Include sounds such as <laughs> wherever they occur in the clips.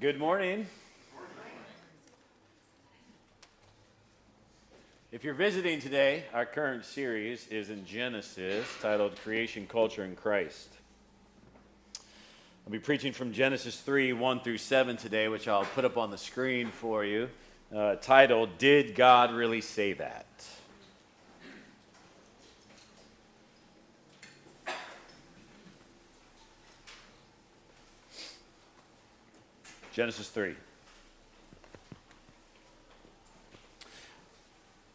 Good morning. If you're visiting today, our current series is in Genesis titled Creation, Culture, and Christ. I'll be preaching from Genesis 3 1 through 7 today, which I'll put up on the screen for you, uh, titled Did God Really Say That? Genesis 3.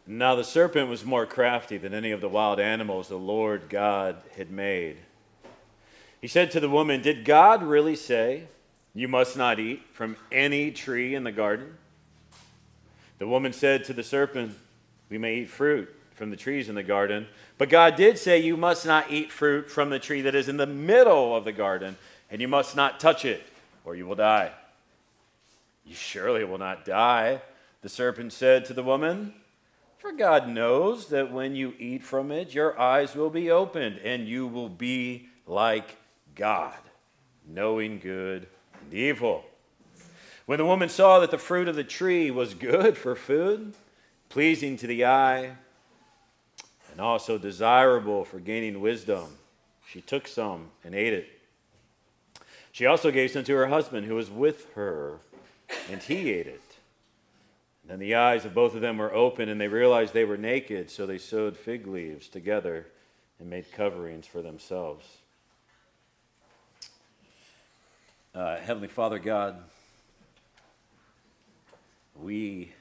Now the serpent was more crafty than any of the wild animals the Lord God had made. He said to the woman, Did God really say, You must not eat from any tree in the garden? The woman said to the serpent, We may eat fruit from the trees in the garden, but God did say, You must not eat fruit from the tree that is in the middle of the garden, and you must not touch it, or you will die. You surely will not die, the serpent said to the woman. For God knows that when you eat from it, your eyes will be opened, and you will be like God, knowing good and evil. When the woman saw that the fruit of the tree was good for food, pleasing to the eye, and also desirable for gaining wisdom, she took some and ate it. She also gave some to her husband who was with her and he ate it. Then the eyes of both of them were open, and they realized they were naked, so they sewed fig leaves together and made coverings for themselves. Uh, Heavenly Father God, we,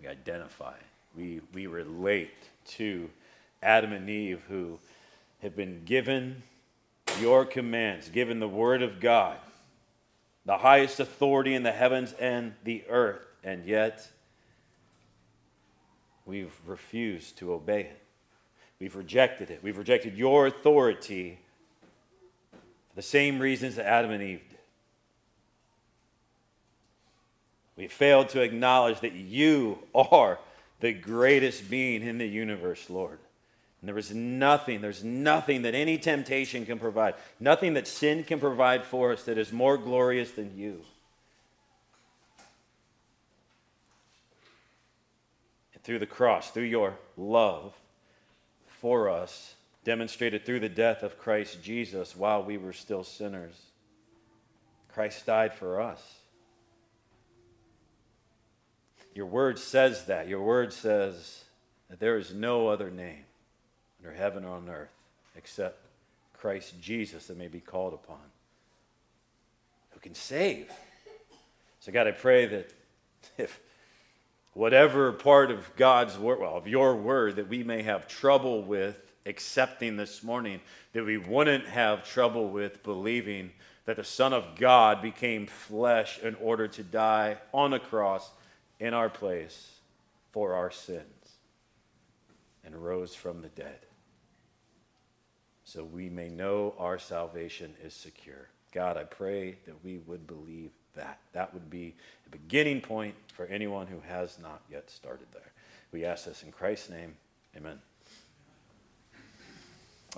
we identify, we, we relate to Adam and Eve who have been given your commands, given the Word of God the highest authority in the heavens and the earth, and yet we've refused to obey it. We've rejected it. We've rejected your authority for the same reasons that Adam and Eve did. We failed to acknowledge that you are the greatest being in the universe, Lord. And there is nothing, there's nothing that any temptation can provide, nothing that sin can provide for us that is more glorious than you. And through the cross, through your love for us, demonstrated through the death of Christ Jesus while we were still sinners, Christ died for us. Your word says that. Your word says that there is no other name under heaven or on earth except Christ Jesus that may be called upon, who can save. So, God, I pray that if whatever part of God's word, well, of your word that we may have trouble with accepting this morning, that we wouldn't have trouble with believing that the Son of God became flesh in order to die on a cross in our place for our sins and rose from the dead so we may know our salvation is secure. God, I pray that we would believe that. That would be a beginning point for anyone who has not yet started there. We ask this in Christ's name. Amen.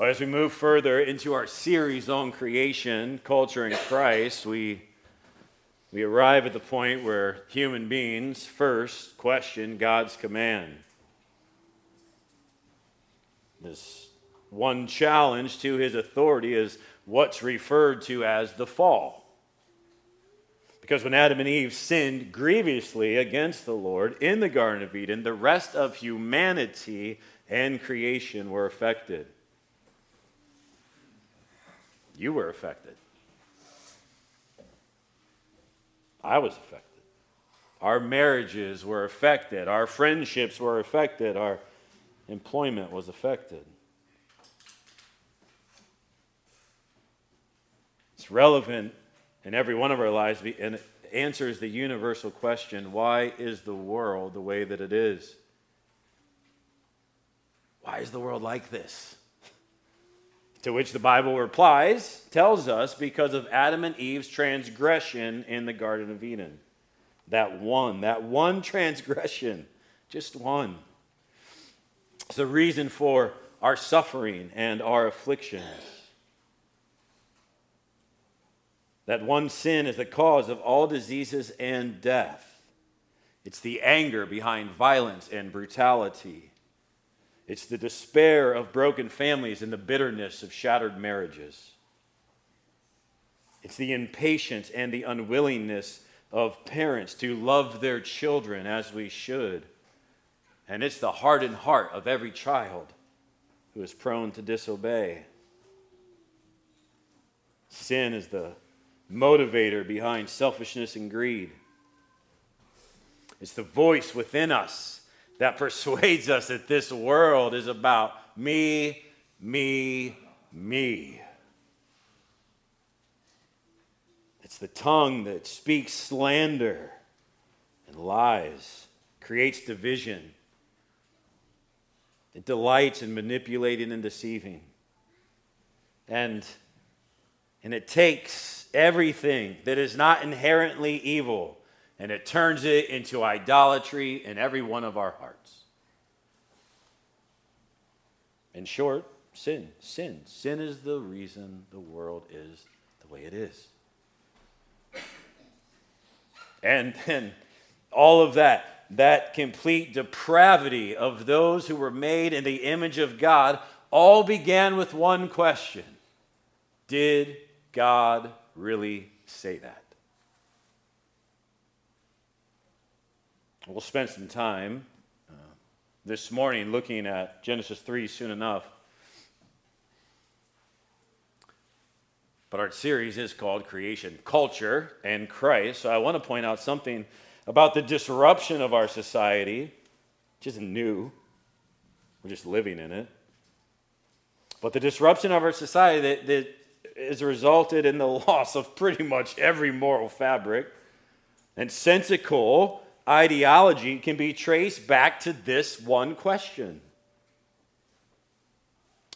As we move further into our series on creation, culture, and Christ, we, we arrive at the point where human beings first question God's command. This one challenge to his authority is what's referred to as the fall. Because when Adam and Eve sinned grievously against the Lord in the Garden of Eden, the rest of humanity and creation were affected. You were affected. I was affected. Our marriages were affected. Our friendships were affected. Our employment was affected. Relevant in every one of our lives and answers the universal question why is the world the way that it is? Why is the world like this? To which the Bible replies, tells us because of Adam and Eve's transgression in the Garden of Eden. That one, that one transgression, just one. It's the reason for our suffering and our afflictions. That one sin is the cause of all diseases and death. It's the anger behind violence and brutality. It's the despair of broken families and the bitterness of shattered marriages. It's the impatience and the unwillingness of parents to love their children as we should. And it's the hardened heart of every child who is prone to disobey. Sin is the motivator behind selfishness and greed. It's the voice within us that <laughs> persuades us that this world is about me, me, me. It's the tongue that speaks slander and lies, creates division. It delights in manipulating and deceiving. And, and it takes everything that is not inherently evil and it turns it into idolatry in every one of our hearts. In short, sin. Sin. Sin is the reason the world is the way it is. And then all of that, that complete depravity of those who were made in the image of God, all began with one question Did God really say that? We'll spend some time uh, this morning looking at Genesis 3 soon enough. But our series is called Creation, Culture, and Christ. So I want to point out something about the disruption of our society, which isn't new. We're just living in it. But the disruption of our society that, that has resulted in the <laughs> loss of pretty much every moral fabric and sensical ideology can be traced back to this one question.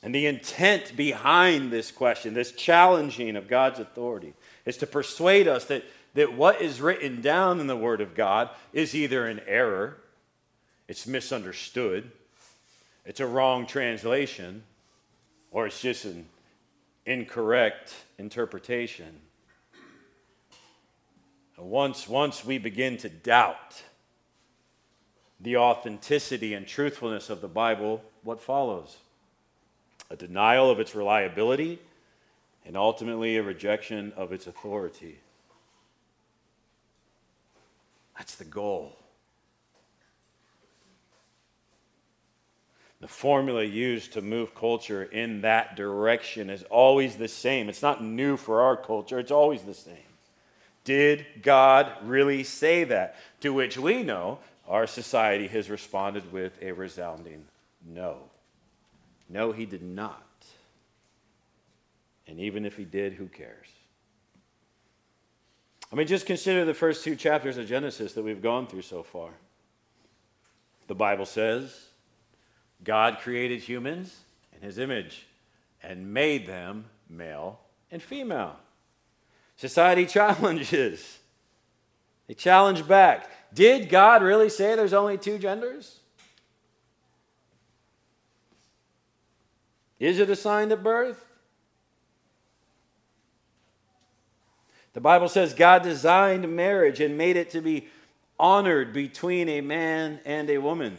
And the intent behind this question, this challenging of God's authority, is to persuade us that, that what is written down in the Word of God is either an error, it's misunderstood, it's a wrong translation, or it's just an incorrect interpretation. Once, once we begin to doubt the authenticity and truthfulness of the Bible, what follows? A denial of its reliability and ultimately a rejection of its authority. That's the goal. The formula used to move culture in that direction is always the same. It's not new for our culture, it's always the same. Did God really say that? To which we know our society has responded with a resounding no. No, he did not. And even if he did, who cares? I mean, just consider the first two chapters of Genesis that we've gone through so far. The Bible says God created humans in his image and made them male and female. Society <laughs> challenges. They challenge back. Did God really say there's only two genders? Is it assigned at birth? The Bible says God designed marriage and made it to be honored between a man and a woman.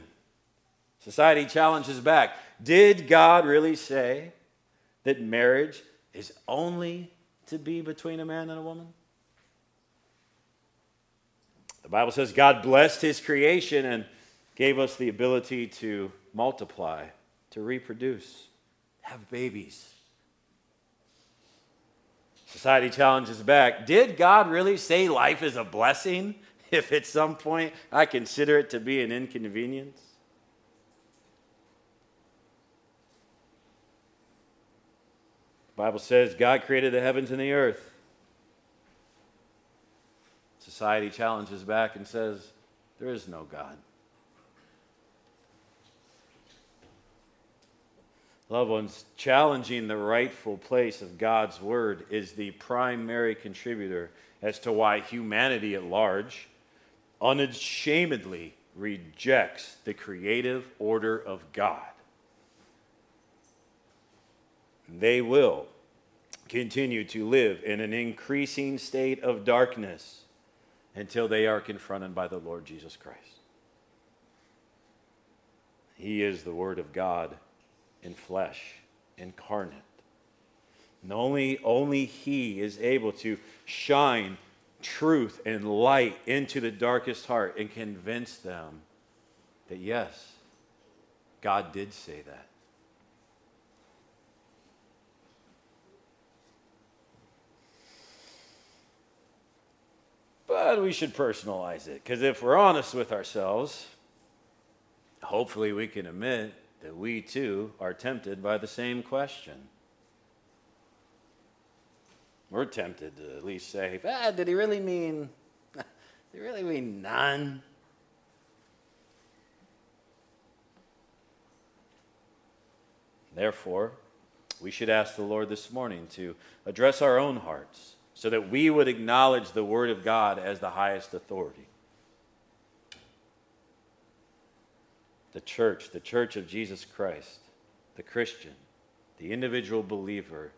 Society challenges back. Did God really say that marriage is only to be between a man and a woman? The Bible says God blessed his creation and gave us the ability to multiply, to reproduce, have babies. Society challenges back. Did God really say life is a blessing if at some point I consider it to be an inconvenience? Bible says God created the heavens and the earth. Society challenges back and says, There is no God. Loved ones, challenging the rightful place of God's word is the primary contributor as to why humanity at large unashamedly rejects the creative order of God. They will continue to live in an increasing state of darkness until they are confronted by the Lord Jesus Christ. He is the Word of God in flesh, incarnate. And only, only He is able to shine truth and light into the darkest heart and convince them that, yes, God did say that. But we should personalize it because if we're honest with ourselves, hopefully we can admit that we too are tempted by the same question. We're tempted to at least say, ah, did he really mean, <laughs> did he really mean none? Therefore, we should ask the Lord this morning to address our own hearts so that we would acknowledge the Word of God as the highest authority. The church, the church of Jesus Christ, the Christian, the individual believer,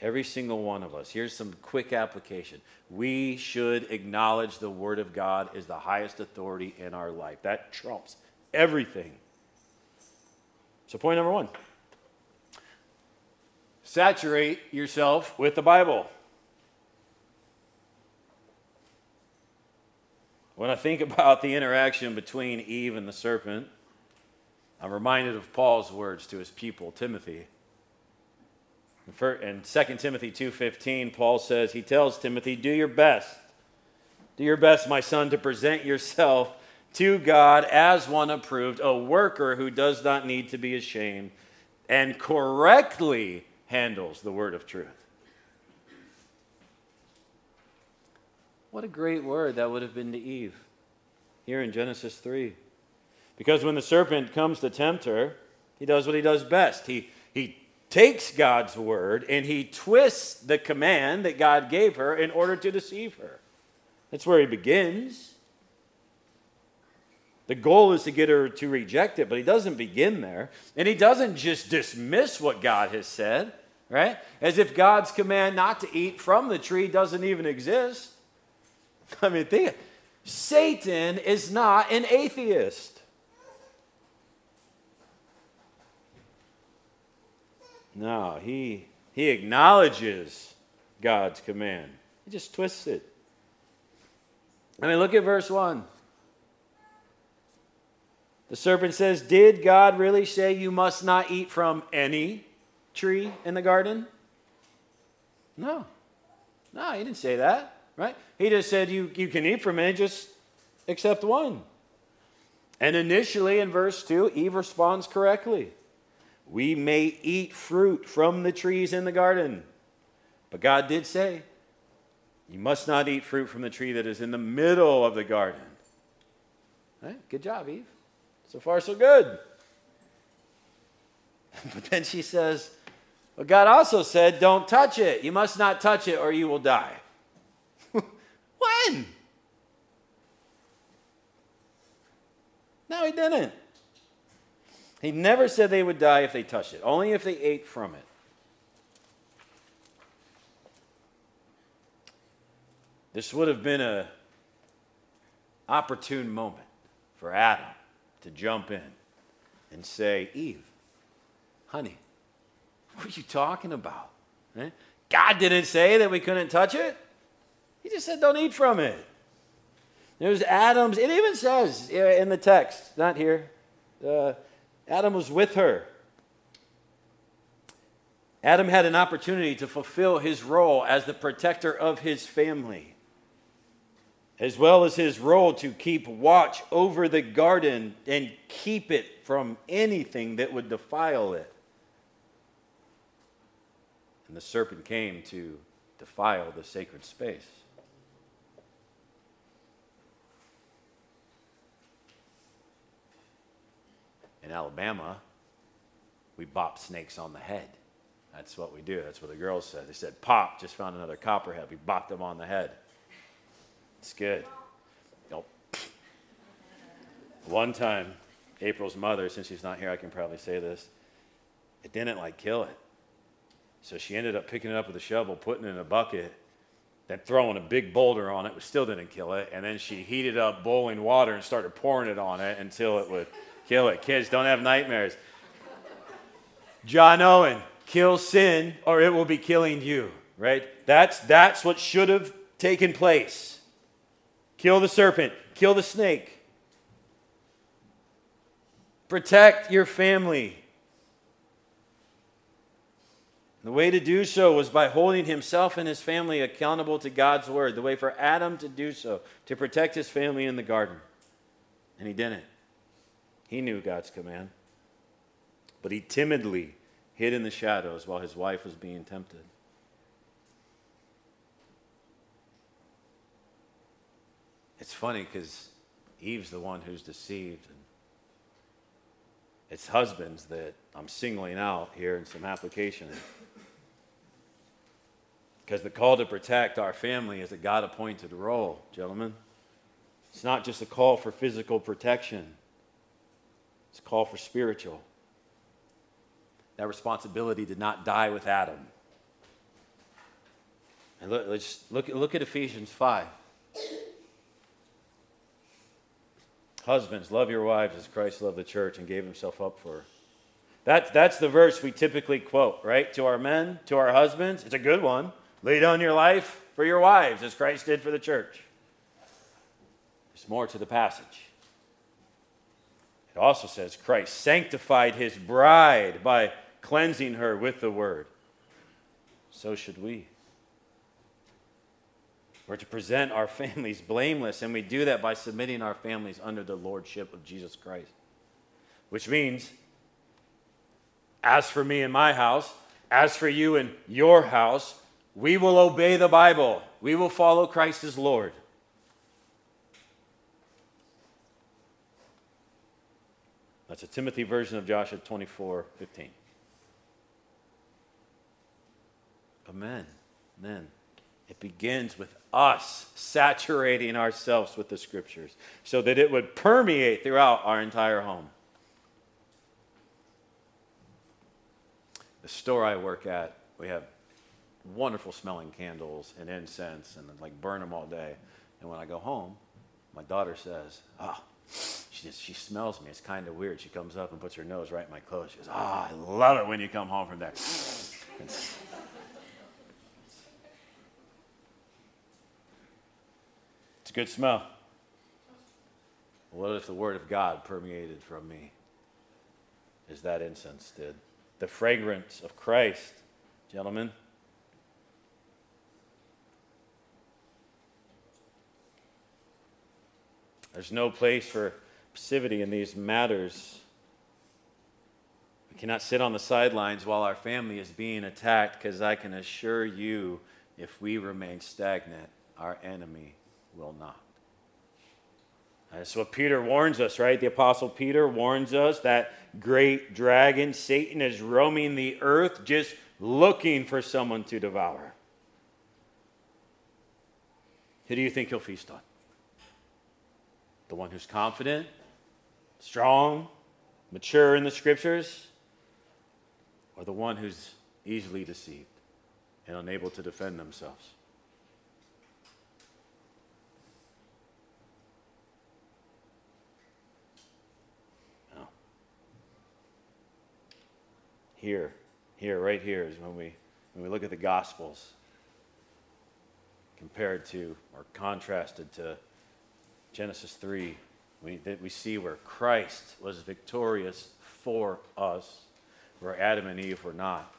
every single one of us. Here's some quick application. We should acknowledge the Word of God as the highest authority in our life. That trumps everything. So, point number one saturate yourself with the Bible. When I think <laughs> about the interaction between Eve and the serpent, I'm reminded of Paul's words to his pupil Timothy. In 2 Timothy 2:15, Paul says, he tells Timothy, "Do your best. Do your best, my son, to present yourself to God as one approved, a worker who does not need to be ashamed and correctly handles the word of truth." What a great word that would have been to Eve here in Genesis 3. Because when the serpent comes to tempt her, he does what he does best. He, he takes God's word and he twists the command that God gave her in order to deceive her. That's where he begins. The goal is to get her to reject it, but he doesn't begin there. And he doesn't just dismiss what God has said, right? As if God's command not to eat from the tree doesn't even exist. <laughs> I mean, think Satan is not an atheist. No, he, he acknowledges God's command. He just twists it. I mean, look at verse 1. The serpent says, Did God really say you must not eat from any tree in the garden? No. No, he didn't say that right? He just said you, you can eat from it, just except one. And initially in verse 2, Eve responds correctly. We may eat fruit from the trees in the garden. But God did say, You must not eat fruit from the tree that is in the middle of the garden. Right? Good job, Eve. So far, so good. <laughs> but then she says, But God also said, Don't touch it. You must not touch it or you will die. No, he didn't. He never said they would die if they touched it, only if they ate from it. This would have been a opportune moment for Adam to jump in and say, Eve, honey, what are you talking about? Eh? God didn't say that we couldn't touch it. He just said, don't eat from it. There's Adam's, it even says in the text, not here, uh, Adam was with her. Adam had an opportunity to fulfill his role as the protector of his family, as well as his role to keep watch over the garden and keep it from anything that would defile it. And the serpent came to defile the sacred space. In Alabama, we bop snakes on the head. That's what we do. That's what the girls said. They said, Pop, just found another copperhead. We bopped them on the head. It's good. Nope. One time, April's mother, since she's not here, I can probably say this, it didn't like kill it. So she ended up picking it up with a shovel, putting it in a bucket, then throwing a big boulder on it, which still didn't kill it. And then she heated up boiling water and started pouring it on it until it would kill it. Kids, don't have nightmares. John Owen, kill sin or it will be killing you, right? That's, that's what should have taken place. Kill the serpent, kill the snake. Protect your family. The way to do so was by holding himself and his family accountable to God's word. The way for Adam to do so, to protect his family in the garden. And he didn't. He knew God's command. But he timidly hid in the shadows while his wife was being tempted. It's funny because Eve's the one who's deceived. And it's husbands that I'm singling out here in some application. Because the call to protect our family is a God appointed role, gentlemen. It's not just a call for physical protection, it's a call for spiritual. That responsibility did not die with Adam. And look, let's look, look at Ephesians 5. Husbands, love your wives as Christ loved the church and gave himself up for her. That, that's the verse we typically quote, right? To our men, to our husbands. It's a good one. Lay down your life for your wives as Christ did for the church. There's more to the passage. Also says Christ sanctified his bride by cleansing her with the word. So should we. We're to present our <laughs> families blameless, and we do that by submitting our families under the lordship of Jesus Christ. Which means, as for me and my house, as for you and your house, we will obey the Bible. We will follow Christ as Lord. That's a Timothy version of Joshua 24 15. Amen. Amen. It begins with us saturating ourselves with the scriptures so that it would permeate throughout our entire home. The store I work at, we have wonderful smelling candles and incense and like burn them all day. And when I go home, my daughter says, Oh, she just she smells me. It's kind of weird. She comes up and puts her nose right in my clothes. She goes, Ah, oh, I love it when you come home from there. It's, it's a good smell. What if the word of God permeated from me as that incense did? The fragrance of Christ, gentlemen. There's no place for in these matters. We cannot sit on the sidelines while our family is being attacked because I can assure you, if we remain stagnant, our enemy will not. That's what Peter warns us, right? The Apostle Peter warns us that great dragon, Satan, is roaming the earth just looking for someone to devour. Who do you think he'll feast on? The one who's confident, strong, mature in the scriptures, or the one who's easily deceived and unable to defend themselves? Here, here, right here is when we when we look at the Gospels compared to or contrasted to Genesis 3, we, that we see where Christ was victorious for us, where Adam and Eve were not.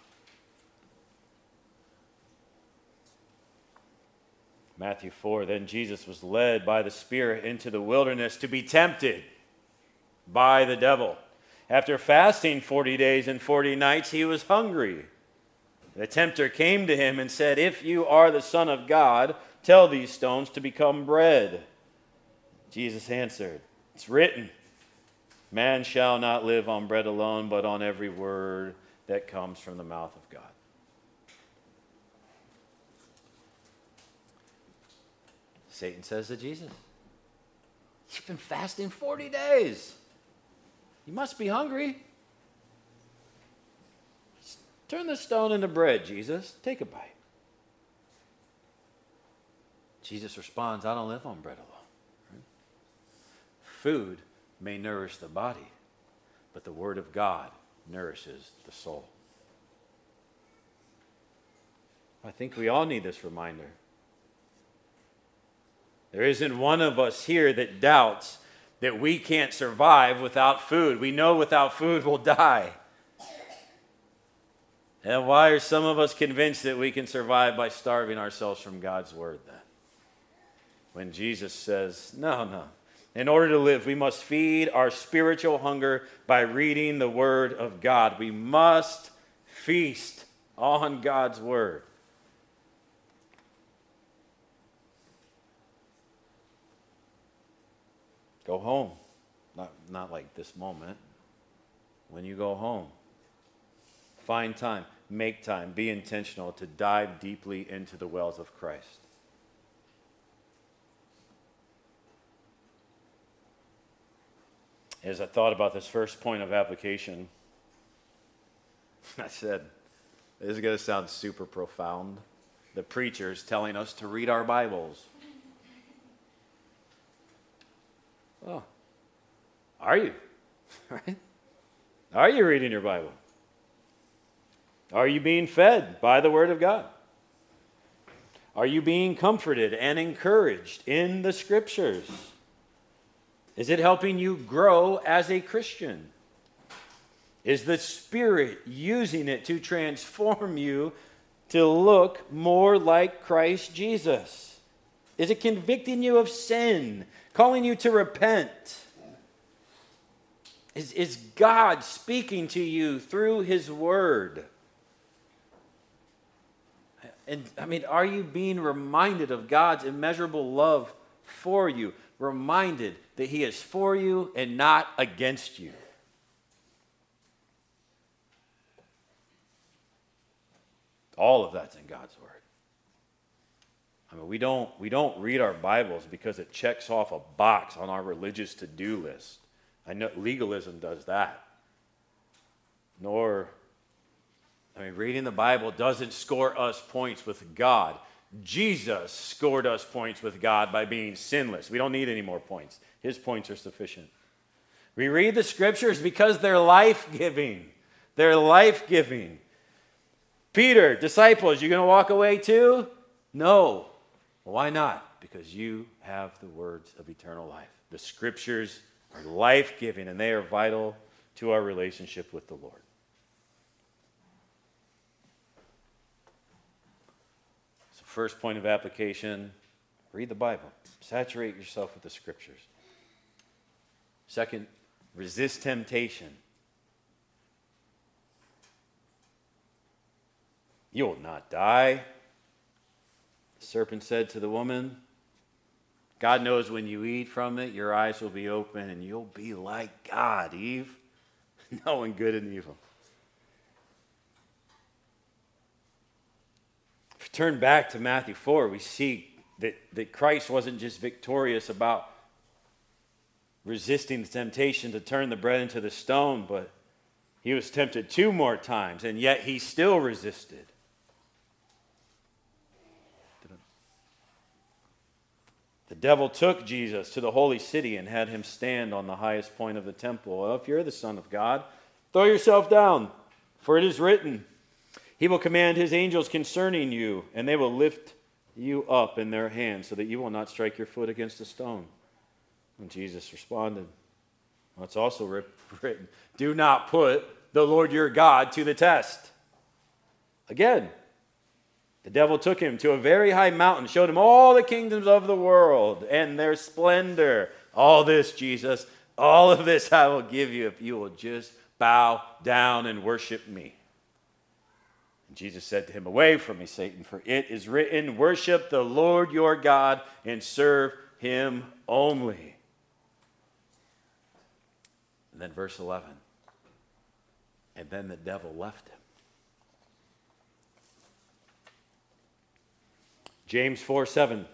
Matthew 4 Then Jesus was led by the Spirit into the wilderness to be tempted by the devil. After fasting 40 days and 40 nights, he was hungry. The tempter came to him and said, If you are the Son of God, tell these stones to become bread. Jesus answered, It's written, Man shall not live on bread alone, but on every word that comes from the mouth of God. Satan says to Jesus, You've been fasting 40 days. You must be hungry. Turn the stone into bread, Jesus. Take a bite. Jesus responds, I don't live on bread alone. Food may nourish the body, but the Word of God nourishes the soul. I think we all need this reminder. There isn't one of us here that doubts that we can't survive without food. We know without food we'll die. And why are some of us convinced that we can survive by starving ourselves from God's word then? When Jesus says, no, no. In order to live, we must feed our spiritual hunger by reading the word of God. We must feast on God's word. Go home. Not, not like this moment. When you go home, find time, make time, be intentional to dive deeply into the wells of Christ. As I thought about this first point of application, I said, this is going to sound super profound. The preacher's telling us to read our Bibles. Oh, are you? <laughs> Are you reading your Bible? Are you being fed by the Word of God? Are you being comforted and encouraged in the Scriptures? Is it helping you grow as a Christian? Is the Spirit using it to transform you to look more like Christ Jesus? Is it convicting you of sin, calling you to repent? Is, is God speaking to you through His Word? And I mean, are you being reminded of God's immeasurable love for you? Reminded that He is for you and not against you. All of that's in God's Word. I mean, we don't, we don't read our Bibles because it checks off a box on our religious to do list. I know legalism does that. Nor, I mean, reading the Bible doesn't score us points with God. Jesus scored us points with God by being sinless. We don't need any more points, His points are sufficient. We read the scriptures because they're life giving. They're life giving. Peter, disciples, you're going to walk away too? No. Why not? Because you have the words of eternal life. The scriptures are life giving and they are vital to our relationship with the Lord. First point of application read the Bible, saturate yourself with the scriptures. Second, resist temptation. You will not die. The serpent said to the woman, God knows when you eat from it, your eyes will be open and you'll be like God, Eve, <laughs> knowing good and evil. If we turn back to Matthew 4, we see that, that Christ wasn't just victorious about resisting the temptation to turn the bread into the stone, but he was tempted two more times, and yet he still resisted. The devil took Jesus to the holy city and had him stand on the highest point of the temple. Well, if you're the Son of God, throw yourself down, for it is written, He will command His angels concerning you, and they will lift you up in their hands so that you will not strike your foot against a stone. And Jesus responded, It's also <laughs> written, Do not put the Lord your God to the test. Again, the devil took him to a very high mountain, showed him all the kingdoms of the world and their splendor. All this, Jesus, all of this I will give you if you will just bow down and worship me. And Jesus said to him, Away from me, Satan, for it is written, Worship the Lord your God and serve him only. And then verse 11. And then the devil left him. James 4 7.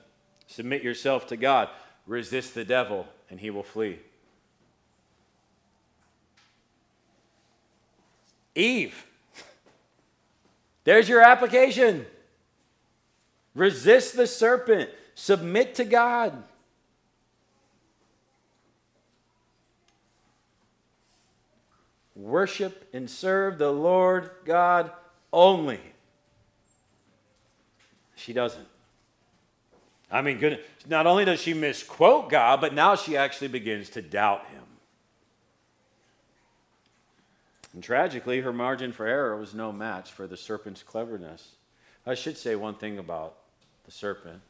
Submit yourself to God. Resist the devil, and he will flee. Eve. There's your application. Resist the serpent, submit to God. Worship and serve the Lord God only. She doesn't. I mean, good, not only does she misquote God, but now she actually begins to doubt him. And tragically, her margin for error was no match for the serpent's cleverness. I should say one thing about the serpent.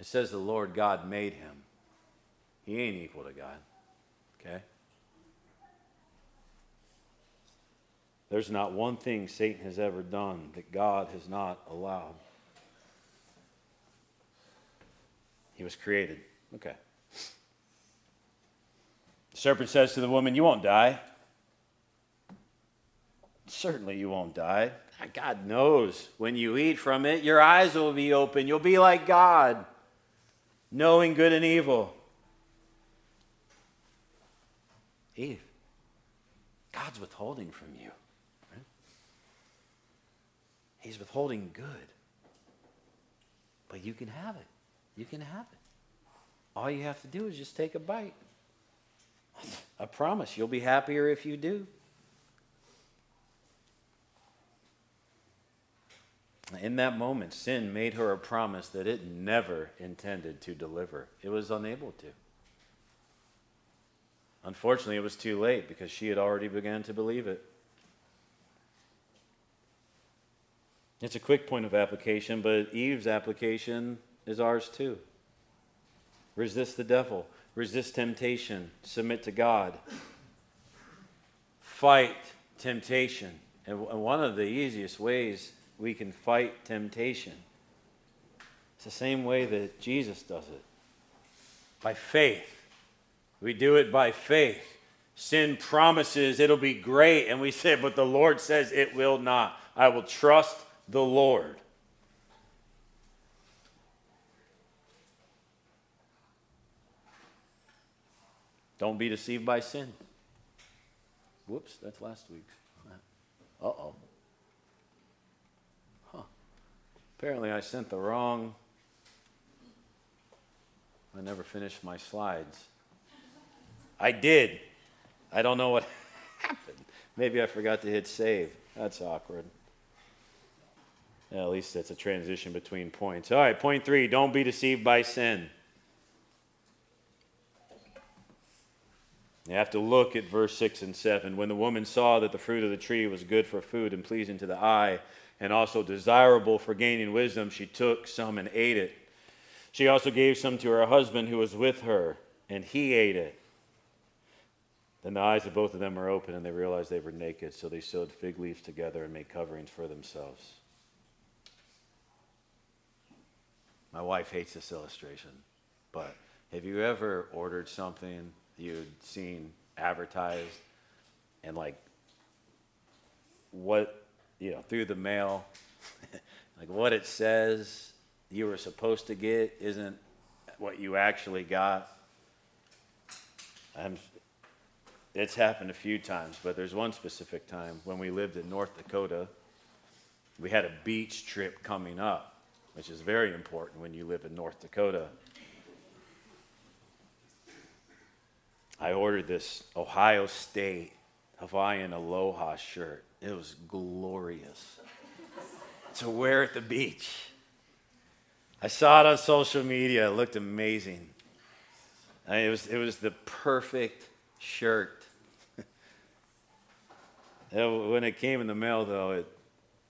It says the Lord God made him. He ain't equal to God. Okay? There's not one thing Satan has ever done that God has not allowed. He was created. Okay. The serpent says to the woman, You won't die. Certainly, you won't die. Ah, God knows when you eat from it, your eyes will be open. You'll be like God, knowing good and evil. Eve, God's withholding from you. He's withholding good. But you can have it. You can have it. All you have to do is just take a bite. <laughs> I promise you'll be happier if you do. In that moment, sin made her a promise that it never intended to deliver. It was unable to. Unfortunately, it was too late because she had already begun to believe it. It's a quick point of application, but Eve's application is ours too. Resist the devil, resist temptation, submit to God, fight temptation. And one of the easiest ways we can fight temptation it's the same way that Jesus does it by faith. We do it by faith. Sin promises it'll be great, and we say, but the Lord says it will not. I will trust the Lord. Don't be deceived by sin. Whoops, that's last week's. Uh oh. Apparently, I sent the wrong. I never finished my slides. I did. I don't know what <laughs> happened. Maybe I forgot to hit save. That's awkward. Yeah, at least it's a transition between points. All right, point three don't be deceived by sin. You have to look at verse 6 and 7. When the woman saw that the fruit of the tree was good for food and pleasing to the eye, and also desirable for gaining wisdom, she took some and ate it. She also gave some to her husband who was with her, and he ate it. Then the eyes of both of them were open, and they realized they were naked, so they sewed fig leaves together and made coverings for themselves. My wife hates this illustration, but have you ever ordered something you'd seen advertised and like what, you know, through the mail, <laughs> like what it says you were supposed to get isn't what you actually got? I'm, it's happened a few times, but there's one specific time when we lived in North Dakota. We had a beach trip coming up which is very important when you live in North Dakota. I ordered this Ohio State Hawaiian Aloha shirt. It was glorious to wear at the beach. I saw it on social media. It looked amazing. I mean, it, was, it was the perfect shirt. <laughs> when it came in the mail, though, it,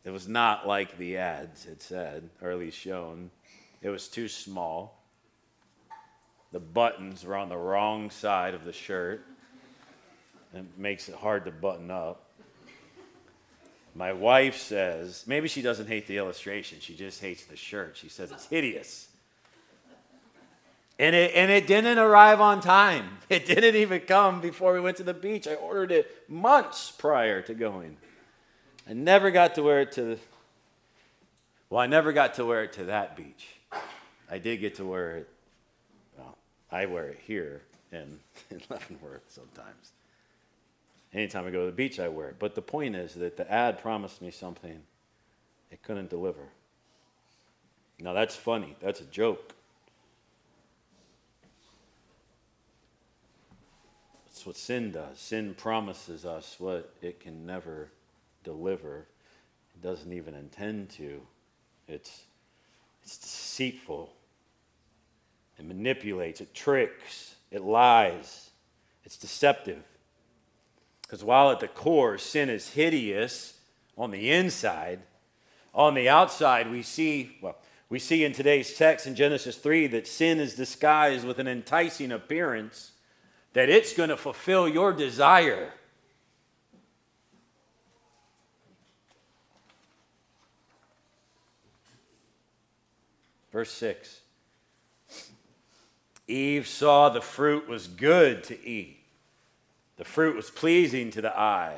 it was not like the ads had said, or at least shown. It was too small. The buttons were on the wrong side of the shirt. It makes it hard to button up. My wife says, maybe she doesn't hate the illustration, she just hates the shirt. She says it's hideous. And it, and it didn't arrive on time. <laughs> It didn't even come before we went to the beach. I ordered it months prior to going. I never got to wear it to, the, well, I never got to wear it to that beach. I did get to wear it, well, I wear it here in, <laughs> in Leavenworth sometimes. Anytime I go to the beach, I wear it. But the point is that the ad promised me something it couldn't deliver. Now, that's funny. That's a joke. That's what sin does. Sin promises us what it can never deliver, it doesn't even intend to. It's, it's deceitful. It manipulates, it tricks, it lies, it's deceptive. Because while at the core sin is hideous on the inside, on the outside we see, well, we see in today's text in Genesis 3 that sin is disguised with an enticing appearance, that it's going to fulfill your desire. Verse 6 Eve saw the fruit was good to eat the fruit was pleasing to the eye,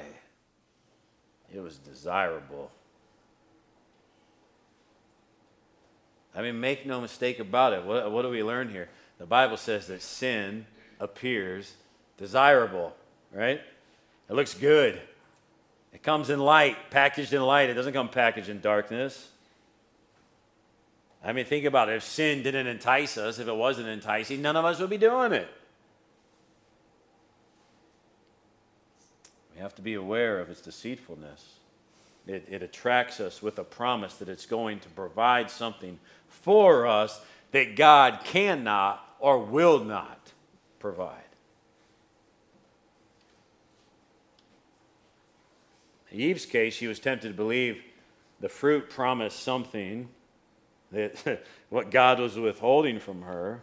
it was desirable. I mean, make no mistake about it. What, what do we learn here? The Bible says that sin appears desirable, right? It looks good. It comes in light, packaged in light. It doesn't come packaged in darkness. I mean, think about it. If sin didn't entice us, if it wasn't enticing, none of us would be doing it. Have to be aware of its deceitfulness. It, it attracts us with a promise that it's going to provide something for us that God cannot or will not provide. In Eve's case, she was tempted to believe the fruit promised something that <laughs> what God was withholding from her.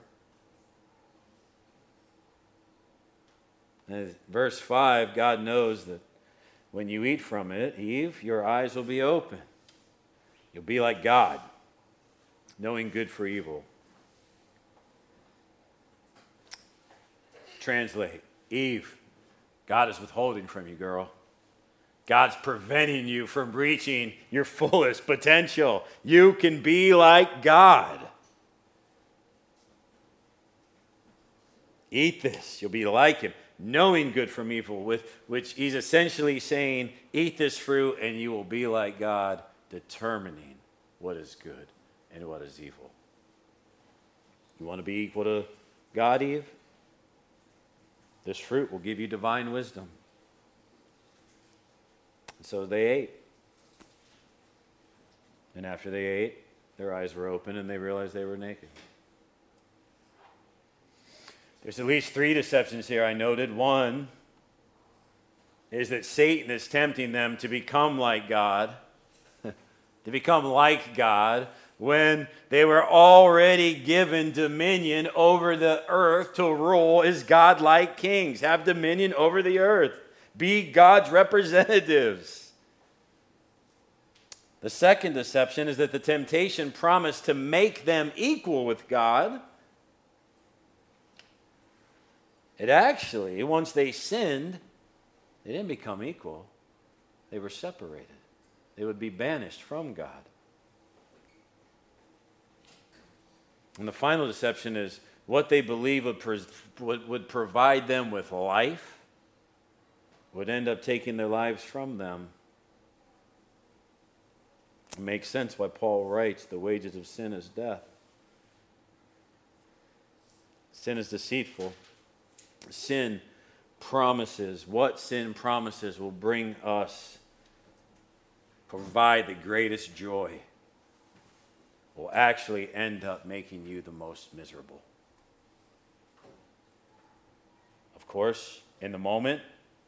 Verse 5 God knows that when you eat from it, Eve, your eyes will be open. You'll be like God, knowing good for evil. Translate Eve, God is withholding from you, girl. God's preventing you from reaching your fullest potential. You can be like God. Eat this, you'll be like Him knowing good from evil, with which he's essentially saying, Eat this fruit and you will be like God, determining what is good and what is evil. You want to be equal to God, Eve? This fruit will give you divine wisdom. And so they ate. And after they ate, their eyes were open and they realized they were naked. There's at least three deceptions here I noted. One is that Satan is tempting them to become like God, <laughs> to become like God, when they were already given dominion over the earth to rule as God like kings, have dominion over the earth, be God's representatives. The second deception is that the temptation promised to make them equal with God It actually, once they sinned, they didn't become equal, they were separated. They would be banished from God. And the final deception is what they believe would, would, would provide them with life would end up taking their lives from them. It makes sense why Paul writes the wages of sin is death. Sin is deceitful sin promises, what sin promises will bring us, provide the greatest joy, will actually end up making you the most miserable. Of course, in the moment,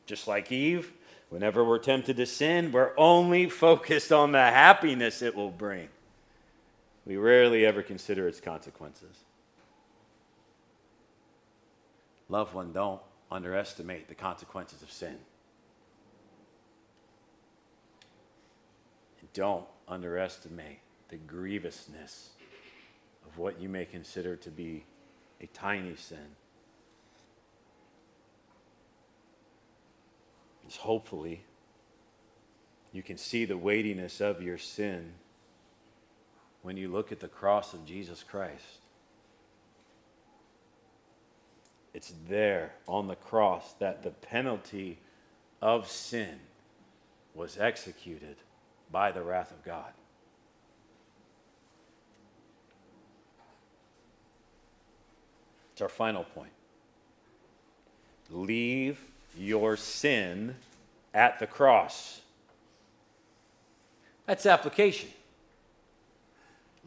just like Eve, whenever we're tempted to sin, we're only focused on the happiness it will bring. We rarely ever consider its consequences. Loved one, don't underestimate the consequences of sin. And don't underestimate the grievousness of what you may consider to be a tiny sin. It's hopefully you can see the weightiness of your sin when you look at the cross of Jesus Christ. It's there on the cross that the penalty of sin was executed by the wrath of God. It's our final point. Leave your sin at the cross. That's application.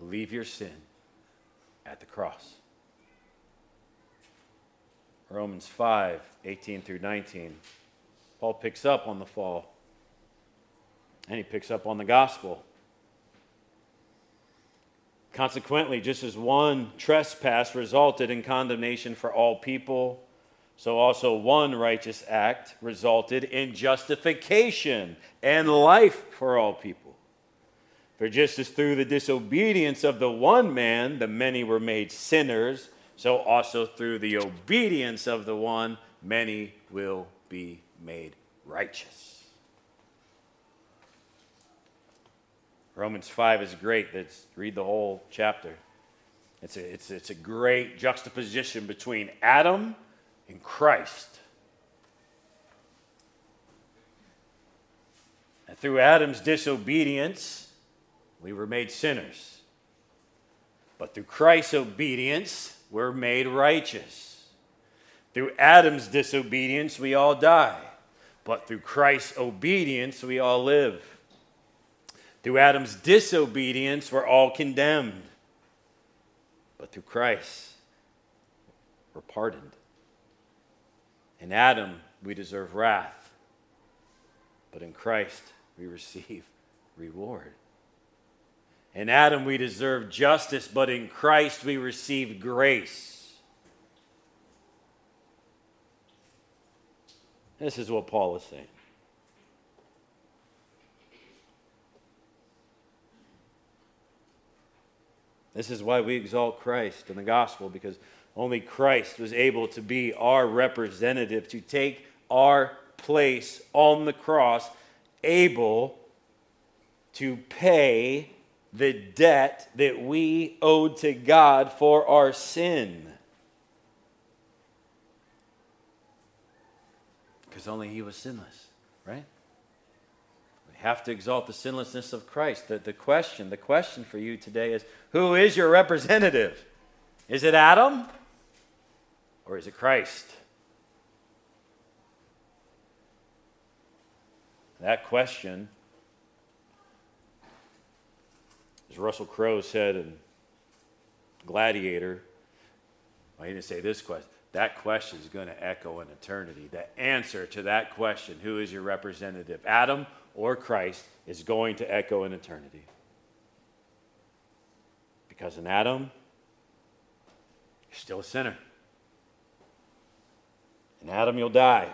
Leave your sin at the cross. Romans 5 18 through 19. Paul picks up on the fall, and he picks up on the gospel. Consequently, just as one trespass resulted in condemnation for all people, so also one righteous act resulted in justification and life for all people. For just as through the disobedience of the one man the many were made sinners, so also through the obedience of the one many will be made righteous. Romans 5 is great. Let's read the whole chapter. It's a, it's, it's a great juxtaposition between Adam and Christ. And through Adam's disobedience, we were made sinners. But through Christ's obedience, we're made righteous. Through Adam's disobedience, we all die. But through Christ's obedience, we all live. Through Adam's disobedience, we're all condemned. But through Christ, we're pardoned. In Adam, we deserve wrath. But in Christ, we receive reward. In Adam, we deserve justice, but in Christ, we receive grace. This is what Paul is saying. This is why we exalt Christ in the gospel, because only Christ was able to be our representative, to take our place on the cross, able to pay the debt that we owed to God for our sin. Because only He was sinless, right? We have to exalt the sinlessness of Christ. The, the question, the question for you today is who is your representative? Is it Adam or is it Christ? That question As Russell Crowe said in Gladiator, well, he didn't say this question. That question is going to echo in eternity. The answer to that question, who is your representative, Adam or Christ, is going to echo in eternity. Because in Adam, you're still a sinner. In Adam, you'll die.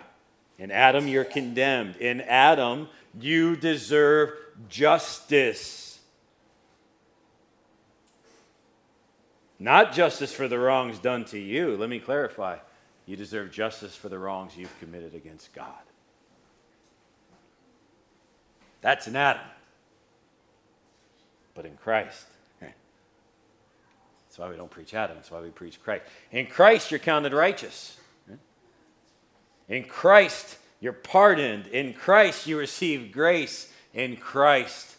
In Adam, you're condemned. In Adam, you deserve justice. Not justice for the wrongs done to you. Let me clarify. You deserve justice for the wrongs you've committed against God. That's in Adam. But in Christ, that's why we don't preach Adam. That's why we preach Christ. In Christ, you're counted righteous. In Christ, you're pardoned. In Christ, you receive grace. In Christ,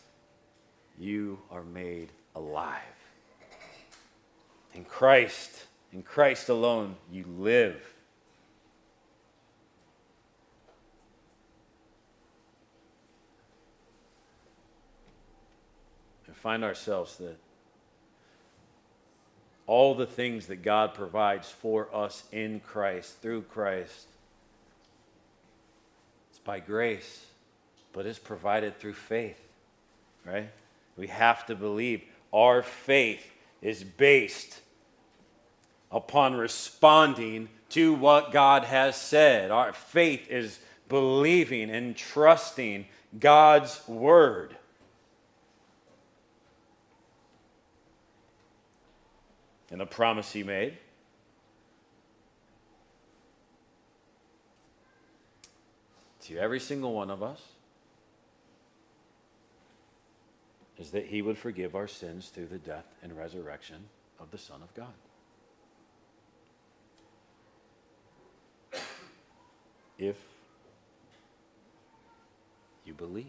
you are made alive. In Christ, in Christ alone, you live. And find ourselves that all the things that God provides for us in Christ, through Christ, it's by grace, but it's provided through faith, right? We have to believe our faith is based upon responding to what God has said. Our faith is believing and trusting God's word. And the promise he made. To every single one of us is that he would forgive our sins through the death and resurrection of the Son of God. If you believe.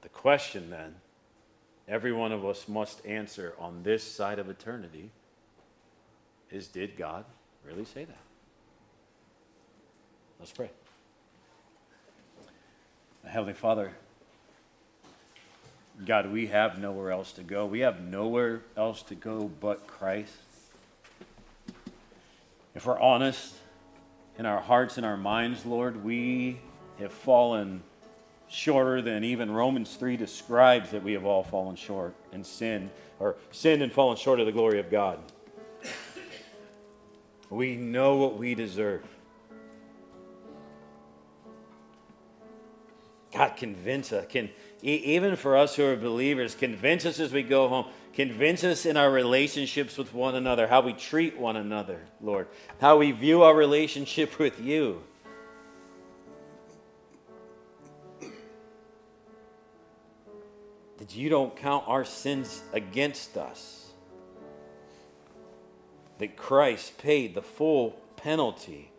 The question then, every one of us must answer on this side of eternity is Did God really say that? Let's pray. Heavenly Father, God, we have nowhere else to go. We have nowhere else to go but Christ. If we're honest in our hearts and our minds, Lord, we have fallen shorter than even Romans 3 describes that we have all fallen short and sinned, or sinned and fallen short of the glory of God. We know what we deserve. God, convince us. Can, even for us who are believers, convince us as we go home. Convince us in our relationships with one another, how we treat one another, Lord, how we view our relationship <laughs> with you. That you don't count our sins against us. That Christ paid the full penalty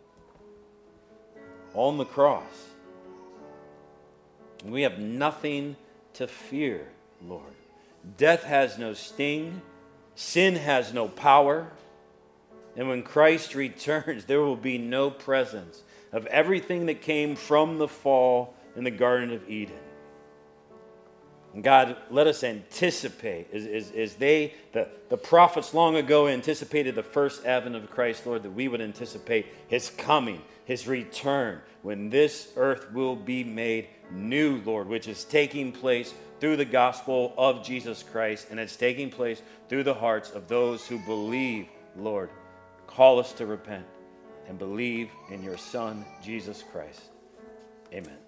on the cross we have nothing to fear, Lord. Death has no sting, sin has no power. And when Christ returns, there will be no presence of everything that came from the fall in the Garden of Eden. And God, let us anticipate, as, as, as they, the, the prophets long ago anticipated the first advent of Christ, Lord, that we would anticipate his coming, his return, when this earth will be made new, Lord, which is taking place through the gospel of Jesus Christ, and it's taking place through the hearts of those who believe, Lord. Call us to repent and believe in your Son, Jesus Christ. Amen.